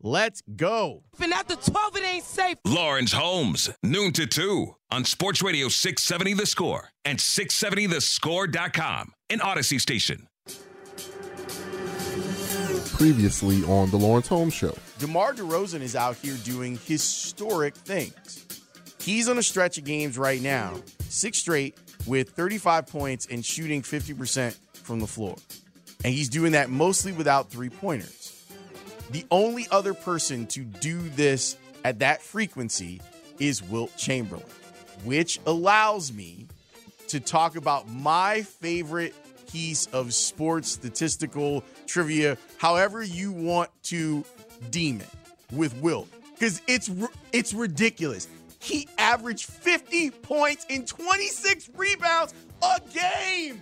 let's go. And after 12, it ain't safe. Lawrence Holmes, noon to 2 on Sports Radio 670 The Score and 670thescore.com, an Audacy station. Previously on The Lawrence Holmes Show. DeMar DeRozan is out here doing historic things. He's on a stretch of games right now, six straight with 35 points and shooting 50% from the floor. And he's doing that mostly without three pointers. The only other person to do this at that frequency is Wilt Chamberlain, which allows me to talk about my favorite piece of sports statistical trivia, however you want to deem it, with Wilt, because it's it's ridiculous. He averaged 50 points and 26 rebounds a game.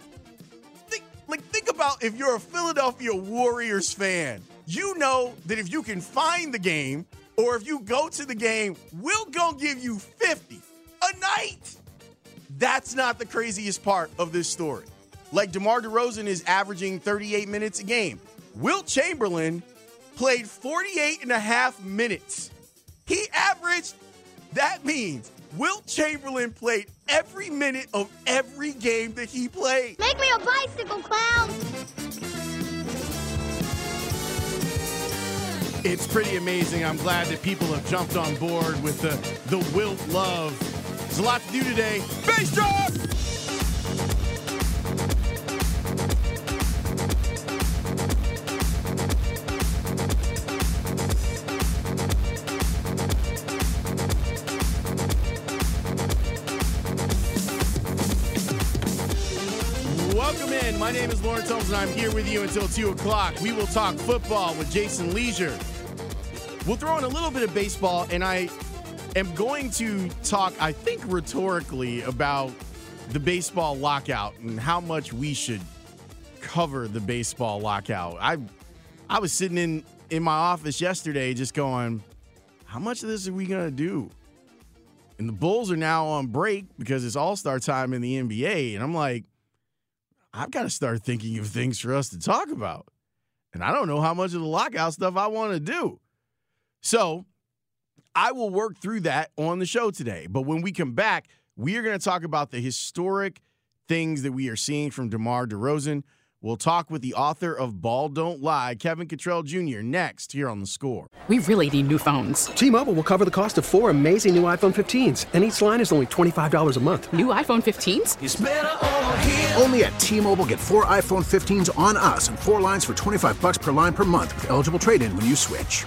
Think, like think about if you're a Philadelphia Warriors fan you know that if you can find the game or if you go to the game, we'll go give you 50 a night. That's not the craziest part of this story. Like DeMar DeRozan is averaging 38 minutes a game. Wilt Chamberlain played 48 and a half minutes. He averaged, that means Wilt Chamberlain played every minute of every game that he played. Make me a bicycle clown. It's pretty amazing. I'm glad that people have jumped on board with the, the Wilt love. There's a lot to do today. Bass drop! Welcome in. My name is Lawrence Holmes, and I'm here with you until 2 o'clock. We will talk football with Jason Lieser. We'll throw in a little bit of baseball, and I am going to talk, I think, rhetorically about the baseball lockout and how much we should cover the baseball lockout. I I was sitting in in my office yesterday just going, how much of this are we going to do? And the Bulls are now on break because it's All-Star time in the NBA, and I'm like, I've got to start thinking of things for us to talk about. And I don't know how much of the lockout stuff I want to do. So I will work through that on the show today. But when we come back, we are going to talk about the historic things that we are seeing from DeMar DeRozan. We'll talk with the author of Ball Don't Lie, Kevin Cottrell Jr., next here on The Score. We really need new phones. T-Mobile will cover the cost of four amazing new iPhone 15s, and each line is only $25 a month. New iPhone 15s? Only at T-Mobile get four iPhone 15s on us and four lines for 25 bucks per line per month with eligible trade-in when you switch.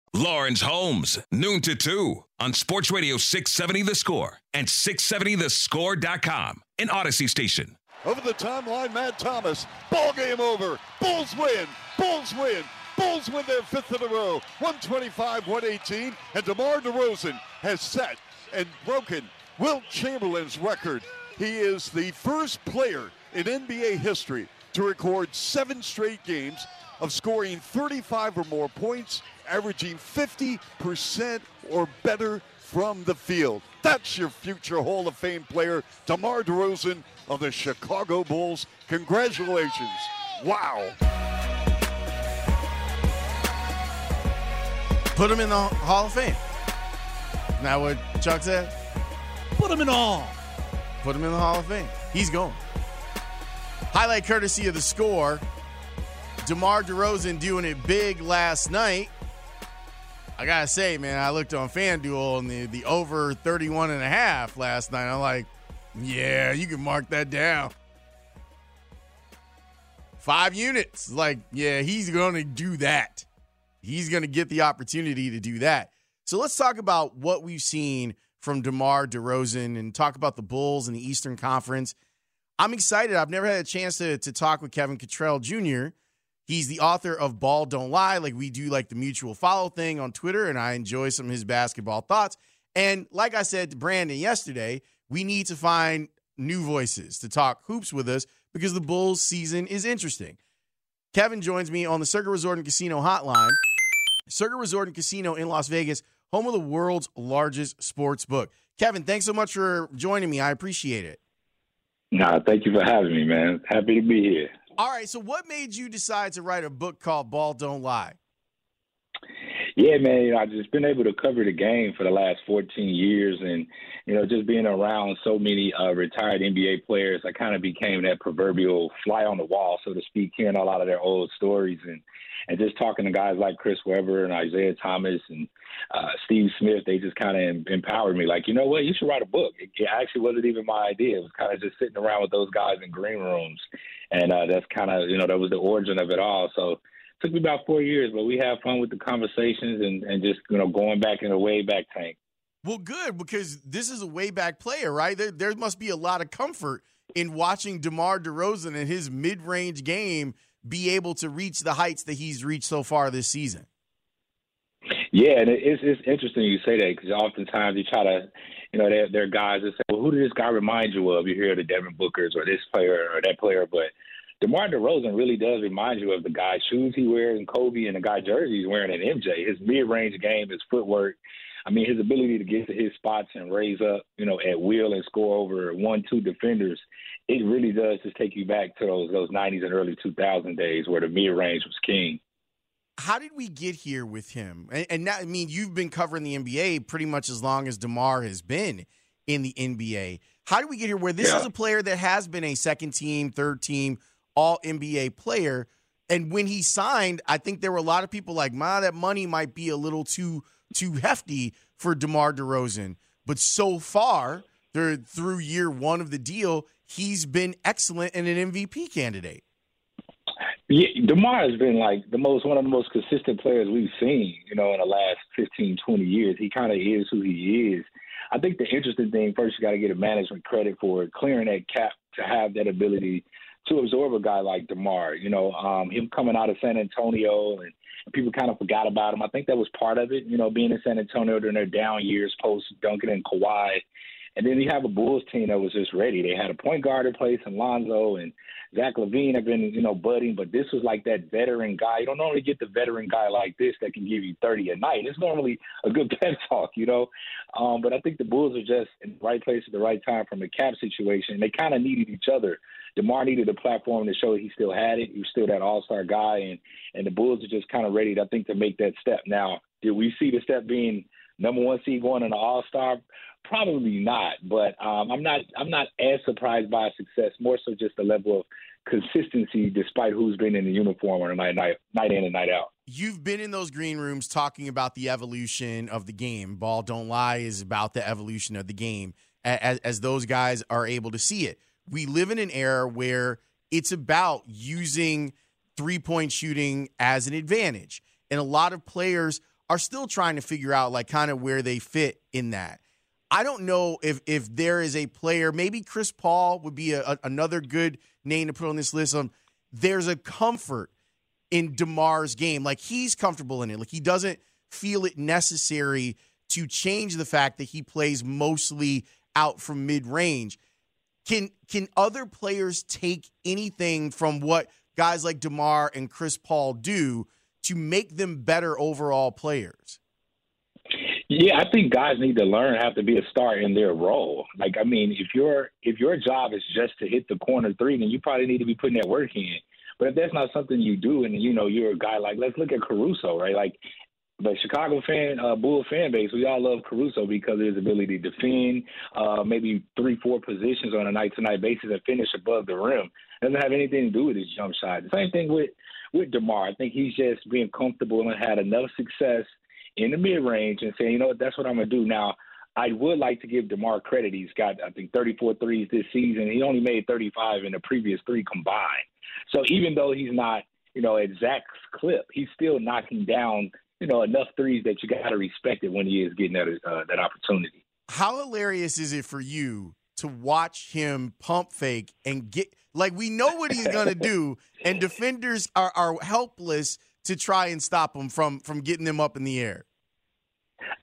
Lawrence Holmes, noon to 2 on Sports Radio 670 The Score and 670thescore.com, an Audacy station. Over the timeline, Matt Thomas. Ball game over. Bulls win. Bulls win. Bulls win their fifth in a row. 125 118. And DeMar DeRozan has set and broken Wilt Chamberlain's record. He is the first player in NBA history to record seven straight games of scoring 35 or more points, averaging 50% or better from the field. That's your future Hall of Fame player, DeMar DeRozan of the Chicago Bulls. Congratulations. Wow. Put him in the Hall of Fame. Now what Chuck said? Put him in all. Put him in the Hall of Fame. He's going. Highlight courtesy of the score. DeMar DeRozan doing it big last night. I gotta say, man, I looked on FanDuel and the, the over 31 and a half last night. I'm like, yeah, you can mark that down. Five units. Like, yeah, he's gonna do that. He's gonna get the opportunity to do that. So let's talk about what we've seen from DeMar DeRozan and talk about the Bulls and the Eastern Conference. I'm excited. I've never had a chance to, to talk with Kevin Cottrell Jr. He's the author of Ball Don't Lie. Like we do like the mutual follow thing on Twitter, and I enjoy some of his basketball thoughts. And like I said to Brandon yesterday, we need to find new voices to talk hoops with us because the Bulls season is interesting. Kevin joins me on the Circa Resort and Casino hotline. Circa Resort and Casino in Las Vegas, home of the world's largest sports book. Kevin, thanks so much for joining me. I appreciate it. Nah, thank you for having me, man. Happy to be here. All right, so what made you decide to write a book called Ball Don't Lie? Yeah, man, you know, I've just been able to cover the game for the last 14 years and, you know, just being around so many uh, retired NBA players, I kind of became that proverbial fly on the wall, so to speak, hearing a lot of their old stories and, and just talking to guys like Chris Webber and Isaiah Thomas and uh, Steve Smith, they just kind of empowered me. Like, you know what, you should write a book. It, it actually wasn't even my idea. It was kind of just sitting around with those guys in green rooms, and uh, that's kind of you know that was the origin of it all. So. Took me about four years, but we have fun with the conversations and, and just you know going back in the way back tank. Well, good because this is a way back player, right? There, there must be a lot of comfort in watching DeMar DeRozan and his mid range game be able to reach the heights that he's reached so far this season. Yeah, and it's it's interesting you say that because oftentimes you try to, you know, there there are guys that say, well, who does this guy remind you of? You hear the Devin Bookers or this player or that player, but DeMar DeRozan really does remind you of the guy shoes he wears and Kobe and the guy jersey he's wearing in MJ. His mid range game, his footwork. I mean, his ability to get to his spots and raise up, you know, at will and score over one, two defenders. It really does just take you back to those those '90s and early 2000 days where the mid range was king. How did we get here with him? And, and now, I mean, you've been covering the NBA pretty much as long as DeMar has been in the NBA. How did we get here where this Yeah. is a player that has been a second team, third team, all NBA player? And when he signed, I think there were a lot of people like, "Ma, that money might be a little too too hefty for DeMar DeRozan." But so far, through year one of the deal, he's been excellent and an MVP candidate. Yeah, DeMar has been like the most one of the most consistent players we've seen, you know, in the last 15, 20 years. He kind of is who he is. I think the interesting thing first, you got to get a management credit for clearing that cap to have that ability to absorb a guy like DeMar. You know, um, him coming out of San Antonio and, people kind of forgot about him. I think that was part of it. You know, being in San Antonio during their down years post Duncan and Kawhi. And then you have a Bulls team that was just ready. They had a point guard in place, and Lonzo and Zach LaVine have been, you know, budding, but this was like that veteran guy. You don't normally get the veteran guy like this that can give you 30 a night. It's normally a good pep talk, you know. Um, but I think the Bulls are just in the right place at the right time from a cap situation. They kind of needed each other. DeMar needed a platform to show he still had it. He was still that all star guy, and, and the Bulls are just kind of ready, I think, to make that step. Now, did we see the step being number one seed going in the all star Probably not, but um, I'm not. I'm not as surprised by success. More so, just the level of consistency, despite who's been in the uniform on a night, night, night in and night out. You've been in those green rooms talking about the evolution of the game. Ball don't lie is about the evolution of the game as, as those guys are able to see it. We live in an era where it's about using three point shooting as an advantage, and a lot of players are still trying to figure out like kind of where they fit in that. I don't know if if there is a player, maybe Chris Paul would be a, a, another good name to put on this list. Um, there's a comfort in DeMar's game, like he's comfortable in it, like he doesn't feel it necessary to change the fact that he plays mostly out from mid range. Can can other players take anything from what guys like DeMar and Chris Paul do to make them better overall players? Yeah, I think guys need to learn how to be a star in their role. Like, I mean, if your if your job is just to hit the corner three, then you probably need to be putting that work in. But if that's not something you do, and you know you're a guy like, let's look at Caruso, right? Like, the Chicago fan, uh, Bull fan base, we all love Caruso because of his ability to defend, uh, maybe three, four positions on a night-to-night basis and finish above the rim. Doesn't have anything to do with his jump shot. The same thing with with Demar. I think he's just being comfortable and had enough success in the mid range and saying, you know what, that's what I'm going to do. Now, I would like to give DeMar credit. He's got, I think, 34 threes this season. He only made 35 in the previous three combined. So even though he's not, you know, at Zach's clip, he's still knocking down, you know, enough threes that you got to respect it when he is getting that uh, that opportunity. How hilarious is it for you to watch him pump fake and get like we know what he's gonna do, and defenders are, are helpless to try and stop him from from getting them up in the air?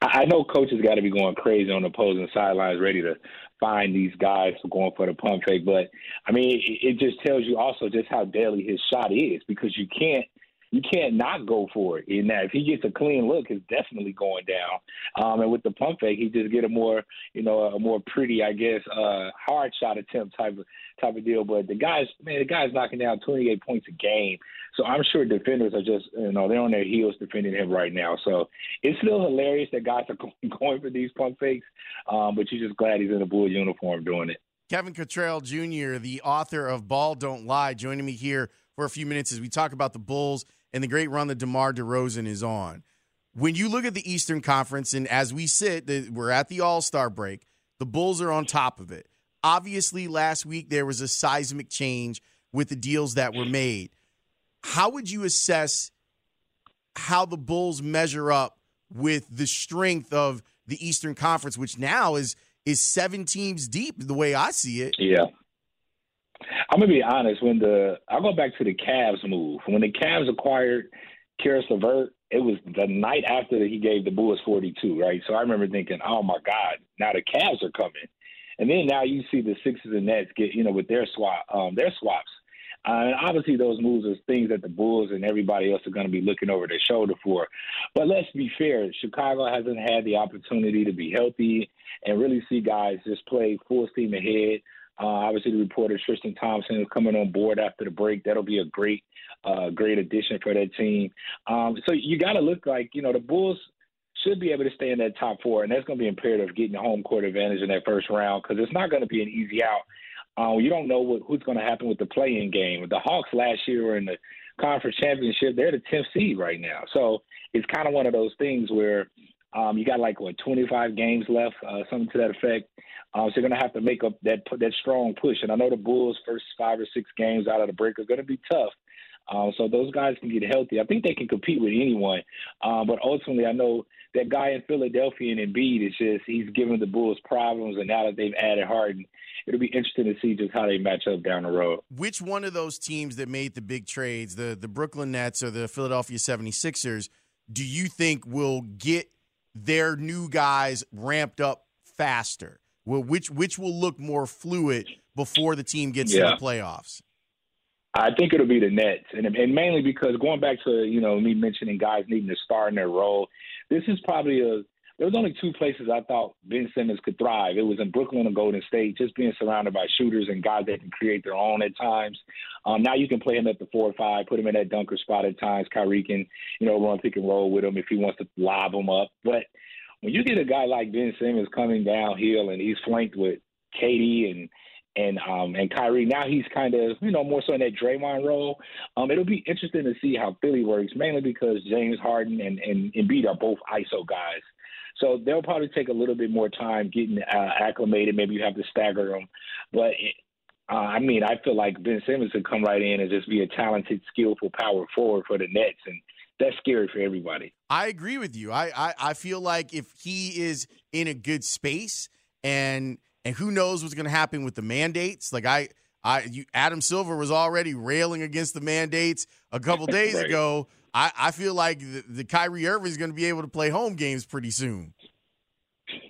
I know coaches got to be going crazy on the opposing sidelines, ready to find these guys for going for the pump fake. But I mean, it, it just tells you also just how deadly his shot is because you can't you can't not go for it. In that, if he gets a clean look, it's definitely going down. Um, and with the pump fake, he just get a more, you know, a more pretty, I guess, uh, hard shot attempt type of type of deal. But the guys, man, the guy's knocking down 28 points a game. So I'm sure defenders are just, you know, they're on their heels defending him right now. So it's still hilarious that guys are going for these pump fakes. Um, but you're just glad he's in a blue uniform doing it. Kevin Cottrell Jr., the author of Ball Don't Lie, joining me here for a few minutes as we talk about the Bulls and the great run that DeMar DeRozan is on. When you look at the Eastern Conference, and as we sit, we're at the All Star break, the Bulls are on top of it. Obviously, last week there was a seismic change with the deals that were made. How would you assess how the Bulls measure up with the strength of the Eastern Conference, which now is is seven teams deep, the way I see it? Yeah. I'm gonna be honest. When the I'll go back to the Cavs move. When the Cavs acquired Caris LeVert, it was the night after that he gave the Bulls 42, right? So I remember thinking, oh my God, now the Cavs are coming. And then now you see the Sixers and Nets get, you know, with their swap, um, their swaps. Uh, and obviously, those moves are things that the Bulls and everybody else are going to be looking over their shoulder for. But let's be fair: Chicago hasn't had the opportunity to be healthy and really see guys just play full steam ahead. Uh, obviously, the reporter Tristan Thompson is coming on board after the break. That'll be a great, uh, great addition for that team. Um, so you got to look like you know the Bulls should be able to stay in that top four, and that's going to be imperative getting the home court advantage in that first round because it's not going to be an easy out. Uh, you don't know what, who's going to happen with the play-in game. The Hawks last year were in the conference championship. They're the 10th seed right now, so it's kind of one of those things where um, you got like what 25 games left, uh, something to that effect. Um, so you're going to have to make up that that strong push. And I know the Bulls' first five or six games out of the break are going to be tough. Um, so those guys can get healthy. I think they can compete with anyone. Um, but ultimately, I know that guy in Philadelphia and Embiid is just he's giving the Bulls problems. And now that they've added Harden, it'll be interesting to see just how they match up down the road. Which one of those teams that made the big trades, the the Brooklyn Nets or the Philadelphia 76ers, do you think will get their new guys ramped up faster? Well, which which will look more fluid before the team gets yeah. to the playoffs? I think it'll be the Nets, and, and mainly because going back to you know me mentioning guys needing to start in their role, this is probably a. There was only two places I thought Ben Simmons could thrive. It was in Brooklyn and Golden State, just being surrounded by shooters and guys that can create their own at times. Um, now you can play him at the four or five, put him in that dunker spot at times. Kyrie can, you know, run pick and roll with him if he wants to lob him up. But when you get a guy like Ben Simmons coming downhill and he's flanked with KD and and um and Kyrie, now he's kind of you know more so in that Draymond role. Um, it'll be interesting to see how Philly works, mainly because James Harden and and Embiid are both ISO guys. So they'll probably take a little bit more time getting uh, acclimated. Maybe you have to stagger them, but uh, I mean, I feel like Ben Simmons could come right in and just be a talented, skillful power forward for the Nets, and that's scary for everybody. I agree with you. I, I, I feel like if he is in a good space and and who knows what's going to happen with the mandates. Like I I you, Adam Silver was already railing against the mandates a couple days right. ago. I, I feel like the, the Kyrie Irving is going to be able to play home games pretty soon.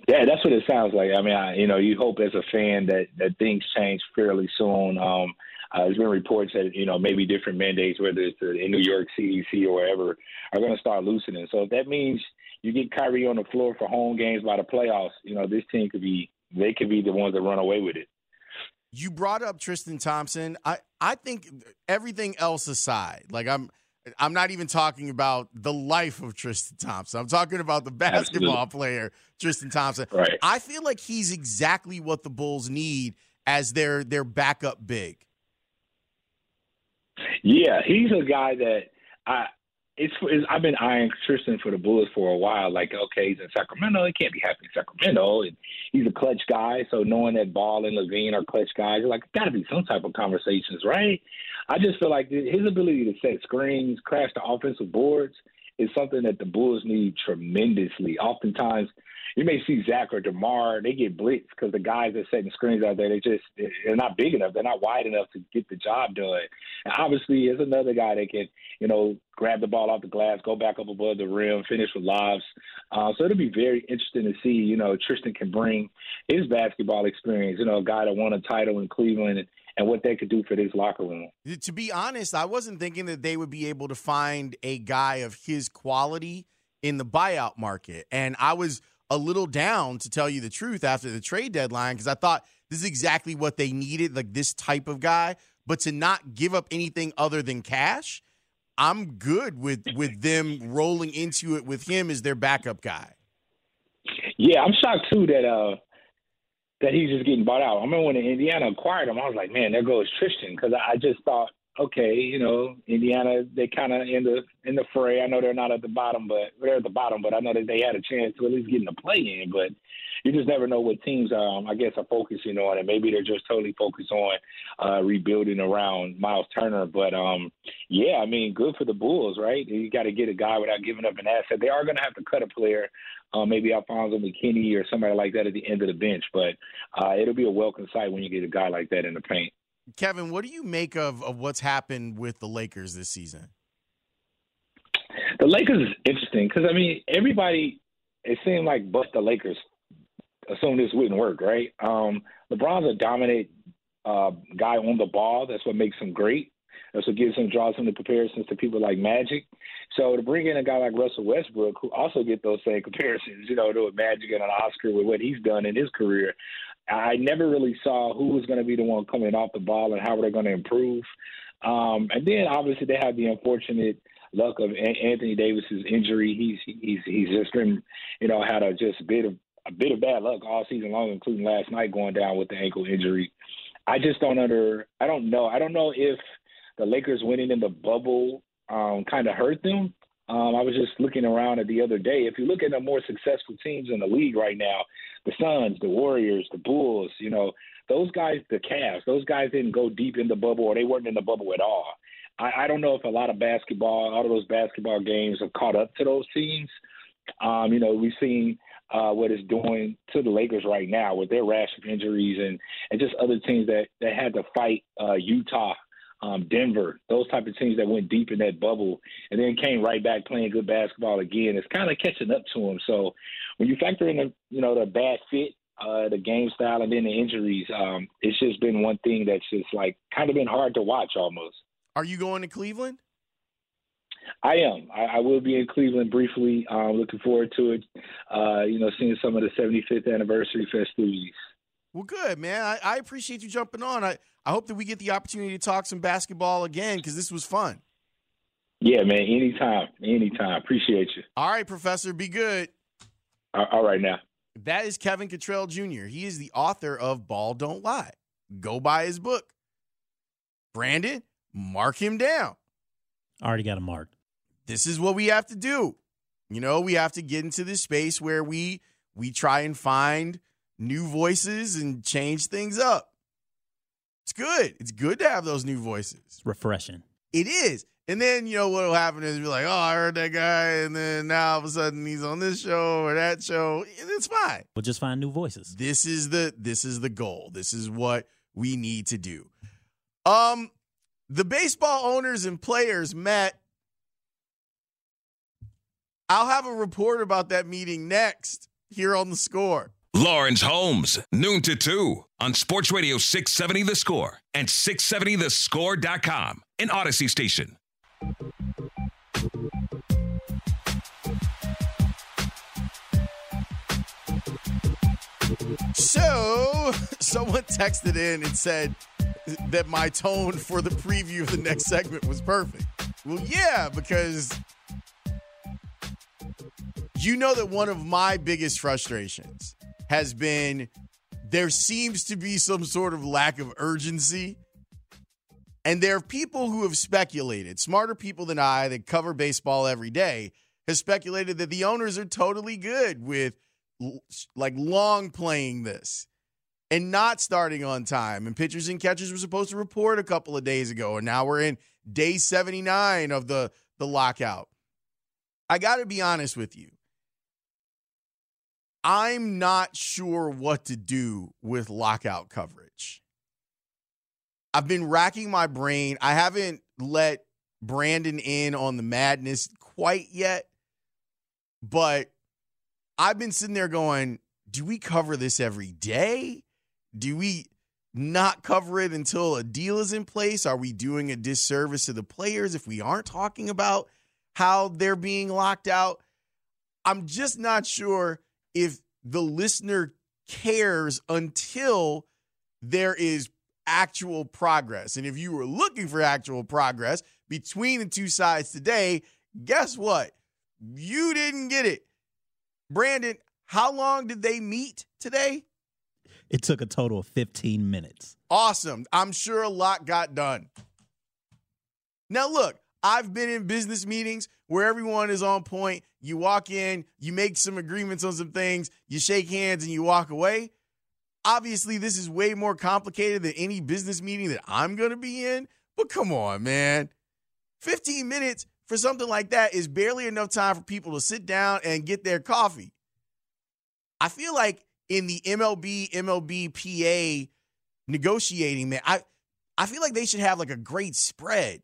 Yeah, that's what it sounds like. I mean, I, you know, you hope as a fan that that things change fairly soon. Um, uh, there's been reports that you know maybe different mandates, whether it's in New York CEC or wherever, are going to start loosening. So if that means you get Kyrie on the floor for home games by the playoffs, you know this team could be they could be the ones that run away with it. You brought up Tristan Thompson. I I think everything else aside, like I'm I'm not even talking about the life of Tristan Thompson. I'm talking about the basketball Absolutely. player Tristan Thompson. Right. I feel like he's exactly what the Bulls need as their their backup big. Yeah, he's a guy that I it's, it's, I've been eyeing Tristan for the Bulls for a while. Like, okay, he's in Sacramento. He can't be happy in Sacramento. And he's a clutch guy. So knowing that Ball and LaVine are clutch guys, like, got to be some type of conversations, right? I just feel like his ability to set screens, crash the offensive boards, is something that the Bulls need tremendously. Oftentimes, you may see Zach or DeMar, they get blitzed because the guys that setting screens out there, they just they're not big enough, they're not wide enough to get the job done. And obviously, there's another guy that can, you know, grab the ball off the glass, go back up above the rim, finish with lobs. Uh, so it'll be very interesting to see, you know, Tristan can bring his basketball experience. You know, a guy that won a title in Cleveland and and what they could do for this locker room. To be honest, I wasn't thinking that they would be able to find a guy of his quality in the buyout market. And I was a little down to tell you the truth after the trade deadline because I thought this is exactly what they needed, like this type of guy. But to not give up anything other than cash, I'm good with with them rolling into it with him as their backup guy. Yeah, I'm shocked too that uh that he's just getting bought out. I remember when Indiana acquired him, I was like, man, there goes Tristan, because I just thought, okay, you know, Indiana, they kind of in the in the fray. I know they're not at the bottom, but they're at the bottom, but I know that they had a chance to at least get in the play in. But you just never know what teams, um, I guess, are focusing on, and maybe they're just totally focused on uh, rebuilding around Miles Turner. But um, yeah, I mean, good for the Bulls, right? You got to get a guy without giving up an asset. They are going to have to cut a player uh, maybe Alfonzo McKinnie or somebody like that at the end of the bench. But uh, it'll be a welcome sight when you get a guy like that in the paint. Kevin, what do you make of, of what's happened with the Lakers this season? The Lakers is interesting because I mean everybody it seemed like but the Lakers assumed this wouldn't work, right? Um, LeBron's a dominant uh, guy on the ball. That's what makes him great. That's what gives him draws him the comparisons to people like Magic. So to bring in a guy like Russell Westbrook, who also get those same comparisons, you know, to a Magic and an Oscar with what he's done in his career, I never really saw who was going to be the one coming off the ball and how were they're going to improve. Um, and then obviously they have the unfortunate luck of Anthony Davis's injury. He's he's he's just been, you know, had a just a bit of a bit of bad luck all season long, including last night going down with the ankle injury. I just don't under I don't know. I don't know if the Lakers winning in the bubble um, kind of hurt them. Um, I was just looking around at the other day. If you look at the more successful teams in the league right now, the Suns, the Warriors, the Bulls, you know, those guys, the Cavs, those guys didn't go deep in the bubble or they weren't in the bubble at all. I, I don't know if a lot of basketball, all of those basketball games have caught up to those teams. Um, you know, we've seen uh, what it's doing to the Lakers right now with their rash of injuries and, and just other teams that, that had to fight uh, Utah um, Denver, those type of teams that went deep in that bubble and then came right back playing good basketball again. It's kind of catching up to them. So when you factor in the you know the bad fit, uh, the game style, and then the injuries, um, it's just been one thing that's just like kind of been hard to watch almost. Are you going to Cleveland? I am. I, I will be in Cleveland briefly. I'm looking forward to it. Uh, you know, seeing some of the 75th anniversary festivities. Well, good, man. I, I appreciate you jumping on. I, I hope that we get the opportunity to talk some basketball again because this was fun. Yeah, man. Anytime. Anytime. Appreciate you. All right, Professor. Be good. All right now. That is Kevin Cottrell Jr. He is the author of Ball Don't Lie. Go buy his book. Brandon, mark him down. I Already got him marked. This is what we have to do. You know, we have to get into this space where we we try and find new voices and change things up. It's good. It's good to have those new voices. It's refreshing. It is. And then, you know, what will happen is be like, oh, I heard that guy. And then now all of a sudden he's on this show or that show. And It's fine. We'll just find new voices. This is the this is the goal. This is what we need to do. Um, the baseball owners and players met. I'll have a report about that meeting next here on the score. Lawrence Holmes, noon to 2 on Sports Radio 670 The Score and 670thescore.com, in Audacy station. So, someone texted in and said that my tone for the preview of the next segment was perfect. Well, yeah, because you know that one of my biggest frustrations has been there seems to be some sort of lack of urgency. And there are people who have speculated, smarter people than I that cover baseball every day, have speculated that the owners are totally good with like long playing this and not starting on time. And pitchers and catchers were supposed to report a couple of days ago, and now we're in day 79 of the the lockout. I got to be honest with you. I'm not sure what to do with lockout coverage. I've been racking my brain. I haven't let Brandon in on the madness quite yet, but I've been sitting there going, do we cover this every day? Do we not cover it until a deal is in place? Are we doing a disservice to the players if we aren't talking about how they're being locked out? I'm just not sure if the listener cares until there is actual progress. And if you were looking for actual progress between the two sides today, guess what? You didn't get it. Brandon, how long did they meet today? It took a total of 15 minutes. Awesome. I'm sure a lot got done. Now, look, I've been in business meetings where everyone is on point. You walk in, you make some agreements on some things, you shake hands, and you walk away. Obviously, this is way more complicated than any business meeting that I'm going to be in. But come on, man. 15 minutes for something like that is barely enough time for people to sit down and get their coffee. I feel like in the MLB, MLB PA negotiating, man, I, I feel like they should have like a great spread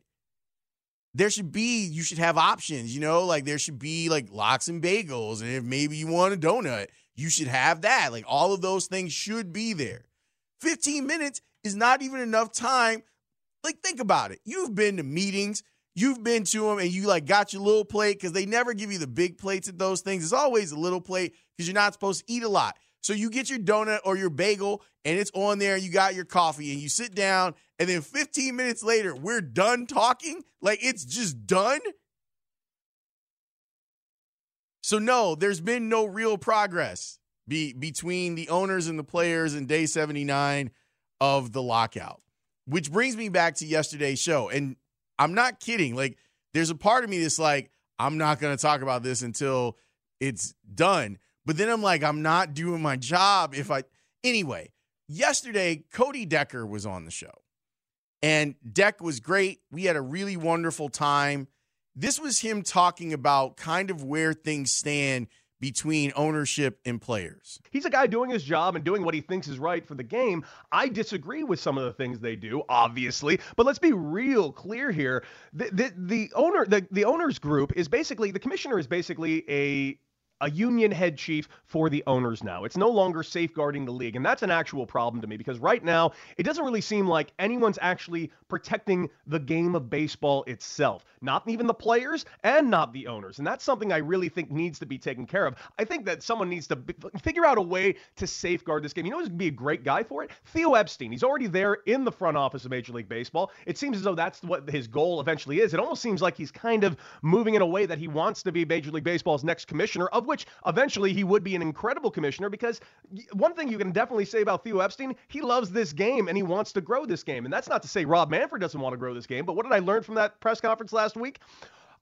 there should be you should have options you know? Like there should be like lox and bagels and if maybe you want a donut you should have that. Like all of those things should be there. 15 minutes is not even enough time. Like think about it. You've been to meetings you've been to them and you like got your little plate because they never give you the big plates at those things. It's always a little plate because you're not supposed to eat a lot so you get your donut or your bagel and it's on there, you got your coffee and you sit down, and then 15 minutes later, we're done talking. Like it's just done. So, no, there's been no real progress be, between the owners and the players in day 79 of the lockout, which brings me back to yesterday's show. And I'm not kidding. Like, there's a part of me that's like, I'm not going to talk about this until it's done. But then I'm like, I'm not doing my job if I. Anyway, yesterday, Cody Decker was on the show. And Deck was great. We had a really wonderful time. This was him talking about kind of where things stand between ownership and players. He's a guy doing his job and doing what he thinks is right for the game. I disagree with some of the things they do, obviously, but let's be real clear here. The the, the owner the, the owners group is basically the commissioner is basically a a union head chief for the owners now. It's no longer safeguarding the league. And that's an actual problem to me because right now, it doesn't really seem like anyone's actually protecting the game of baseball itself. Not even the players and not the owners. And that's something I really think needs to be taken care of. I think that someone needs to figure out a way to safeguard this game. You know who's going to be a great guy for it? Theo Epstein. He's already there in the front office of Major League Baseball. It seems as though that's what his goal eventually is. It almost seems like he's kind of moving in a way that he wants to be Major League Baseball's next commissioner of which eventually he would be an incredible commissioner because one thing you can definitely say about Theo Epstein, he loves this game and he wants to grow this game. And that's not to say Rob Manfred doesn't want to grow this game, but what did I learn from that press conference last week?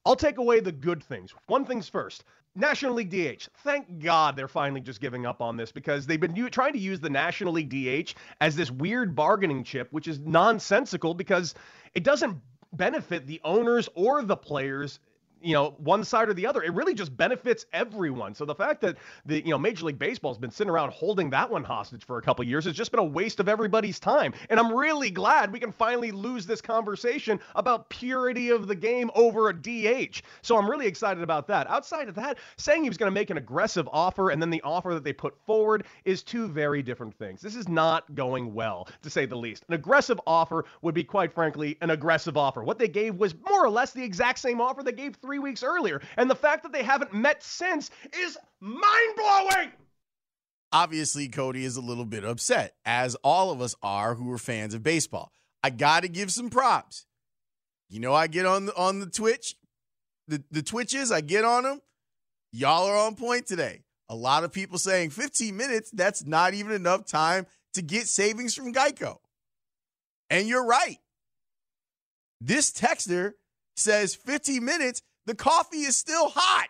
I'll take away the good things. One thing's first. National League DH. Thank God they're finally just giving up on this because they've been u- trying to use the National League DH as this weird bargaining chip, which is nonsensical because it doesn't benefit the owners or the players you know, one side or the other. It really just benefits everyone. So the fact that the you know Major League Baseball's been sitting around holding that one hostage for a couple years has just been a waste of everybody's time. And I'm really glad we can finally lose this conversation about purity of the game over a DH. So I'm really excited about that. Outside of that, saying he was going to make an aggressive offer and then the offer that they put forward is two very different things. This is not going well, to say the least. An aggressive offer would be quite frankly an aggressive offer. What they gave was more or less the exact same offer they gave 3 weeks earlier. And the fact that they haven't met since is mind blowing. Obviously, Cody is a little bit upset, as all of us are who are fans of baseball. I got to give some props. You know, I get on the on the Twitch, the the Twitches. I get on them. Y'all are on point today. A lot of people saying 15 minutes. That's not even enough time to get savings from Geico. And you're right. This texter says 15 minutes the coffee is still hot.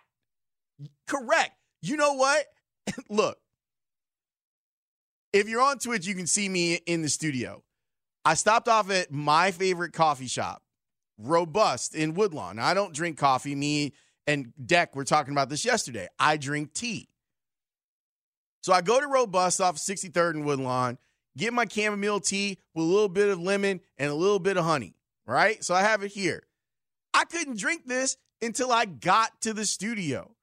Correct. You know what? Look, if you're on Twitch, you can see me in the studio. I stopped off at my favorite coffee shop, Robust in Woodlawn. I don't drink coffee. Me and Deck were talking about this yesterday. I drink tea. So I go to Robust off 63rd and Woodlawn, get my chamomile tea with a little bit of lemon and a little bit of honey, right? So I have it here. I couldn't drink this until I got to the studio.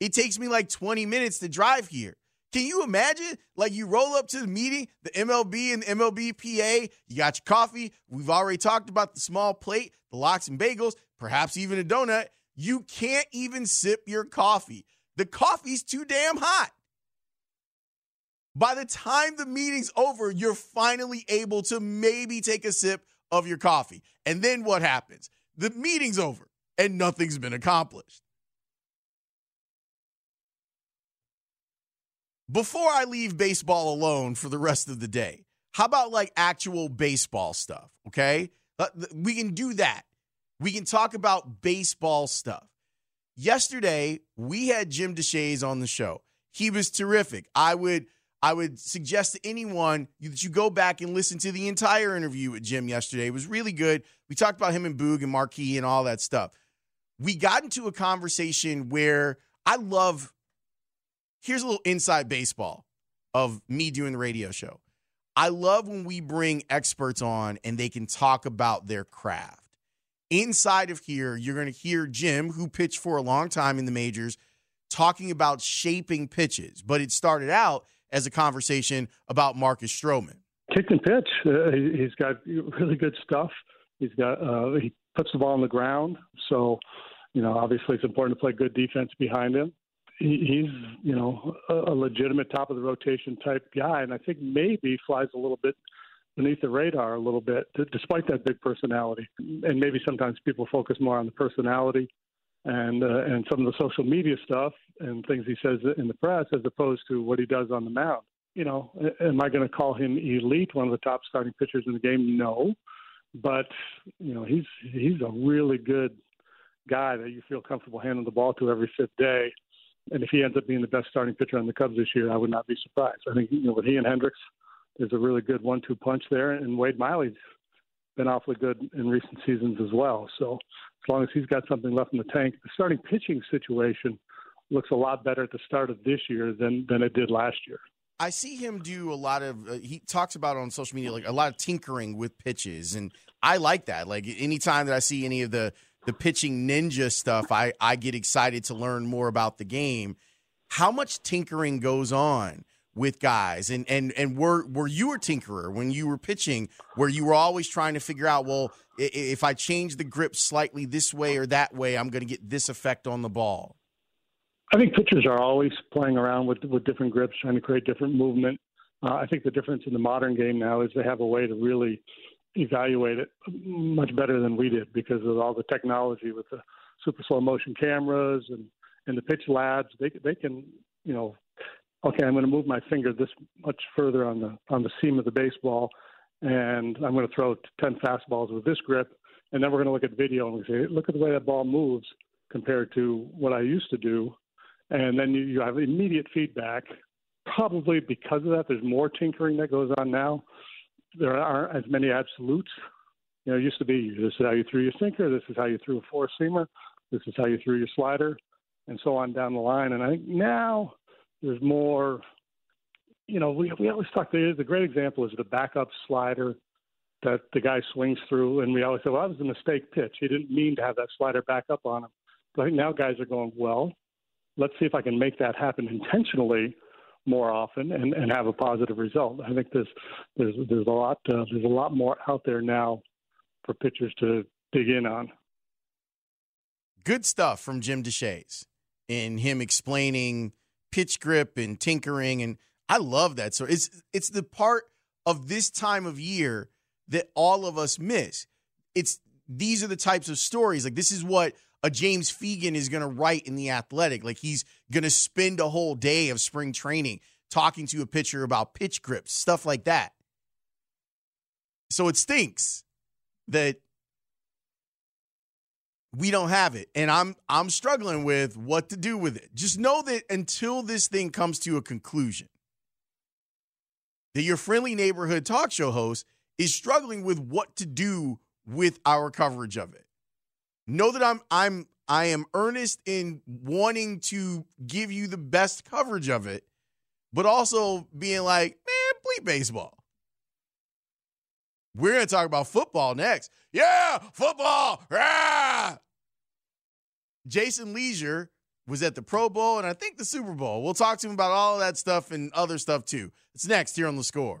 It takes me like 20 minutes to drive here. Can you imagine? Like you roll up to the meeting, the MLB and the MLB PA, you got your coffee. We've already talked about the small plate, the lox and bagels, perhaps even a donut. You can't even sip your coffee. The coffee's too damn hot. By the time the meeting's over, you're finally able to maybe take a sip of your coffee. And then what happens? The meeting's over and nothing's been accomplished. Before I leave baseball alone for the rest of the day, how about like actual baseball stuff? Okay. Uh, we can do that. We can talk about baseball stuff. Yesterday, we had Jim Deshaies on the show. He was terrific. I would I would suggest to anyone that you go back and listen to the entire interview with Jim yesterday. It was really good. We talked about him and Boog and Marquee and all that stuff. We got into a conversation where I love. Here's a little inside baseball of me doing the radio show. I love when we bring experts on and they can talk about their craft. Inside of here, you're going to hear Jim, who pitched for a long time in the majors, talking about shaping pitches. But it started out as a conversation about Marcus Stroman. Kick and pitch. Uh, he, has got really good stuff. He's got uh, he puts the ball on the ground. So, you know, obviously it's important to play good defense behind him. He, he's you know a, a legitimate top of the rotation type guy, and I think maybe flies a little bit beneath the radar a little bit, despite that big personality. And maybe sometimes people focus more on the personality and uh, and some of the social media stuff and things he says in the press as opposed to what he does on the mound. You know, am I going to call him elite, one of the top starting pitchers in the game? No, but you know he's he's a really good guy that you feel comfortable handing the ball to every fifth day. And if he ends up being the best starting pitcher on the Cubs this year, I would not be surprised. I think you know with he and Hendricks, there's a really good one-two punch there, and Wade Miley's been awfully good in recent seasons as well. So as long as he's got something left in the tank, the starting pitching situation looks a lot better at the start of this year than than it did last year. I see him do a lot of. Uh, he talks about on social media like a lot of tinkering with pitches, and I like that. Like anytime that I see any of the the pitching ninja stuff, I I get excited to learn more about the game. How much tinkering goes on with guys, and and and were were you a tinkerer when you were pitching, where you were always trying to figure out, well, if I change the grip slightly this way or that way, I'm going to get this effect on the ball. I think pitchers are always playing around with with different grips, trying to create different movement. Uh, I think the difference in the modern game now is they have a way to really evaluate it much better than we did because of all the technology with the super slow motion cameras and and the pitch labs, they they can you know, okay, I'm going to move my finger this much further on the on the seam of the baseball, and I'm going to throw ten fastballs with this grip, and then we're going to look at video and we say, look at the way that ball moves compared to what I used to do, and then you, you have immediate feedback. Probably because of that, there's more tinkering that goes on now. There aren't as many absolutes. You know, it used to be this is how you threw your sinker, this is how you threw a four seamer, this is how you threw your slider, and so on down the line. And I think now there's more. You know, we we always talk. The, the great example is the backup slider that the guy swings through, and we always say, "Well, that was a mistake pitch. He didn't mean to have that slider back up on him." But now guys are going, "Well, let's see if I can make that happen intentionally." More often and, and have a positive result. I think there's there's there's a lot uh, there's a lot more out there now for pitchers to dig in on. Good stuff from Jim Deshaies in him explaining pitch grip and tinkering, and I love that. So it's it's the part of this time of year that all of us miss. It's these are the types of stories. Like this is what a James Fegan is going to write in the Athletic. Like he's going to spend a whole day of spring training talking to a pitcher about pitch grips, stuff like that. So it stinks that we don't have it and I'm I'm struggling with what to do with it. Just know that until this thing comes to a conclusion that your friendly neighborhood talk show host is struggling with what to do with our coverage of it. Know that I'm I'm I am earnest in wanting to give you the best coverage of it, but also being like, man, bleep baseball. We're to talk about football next. Yeah, football. Yeah. Jason Lieser was at the Pro Bowl and I think the Super Bowl. We'll talk to him about all of that stuff and other stuff too. It's next here on the score.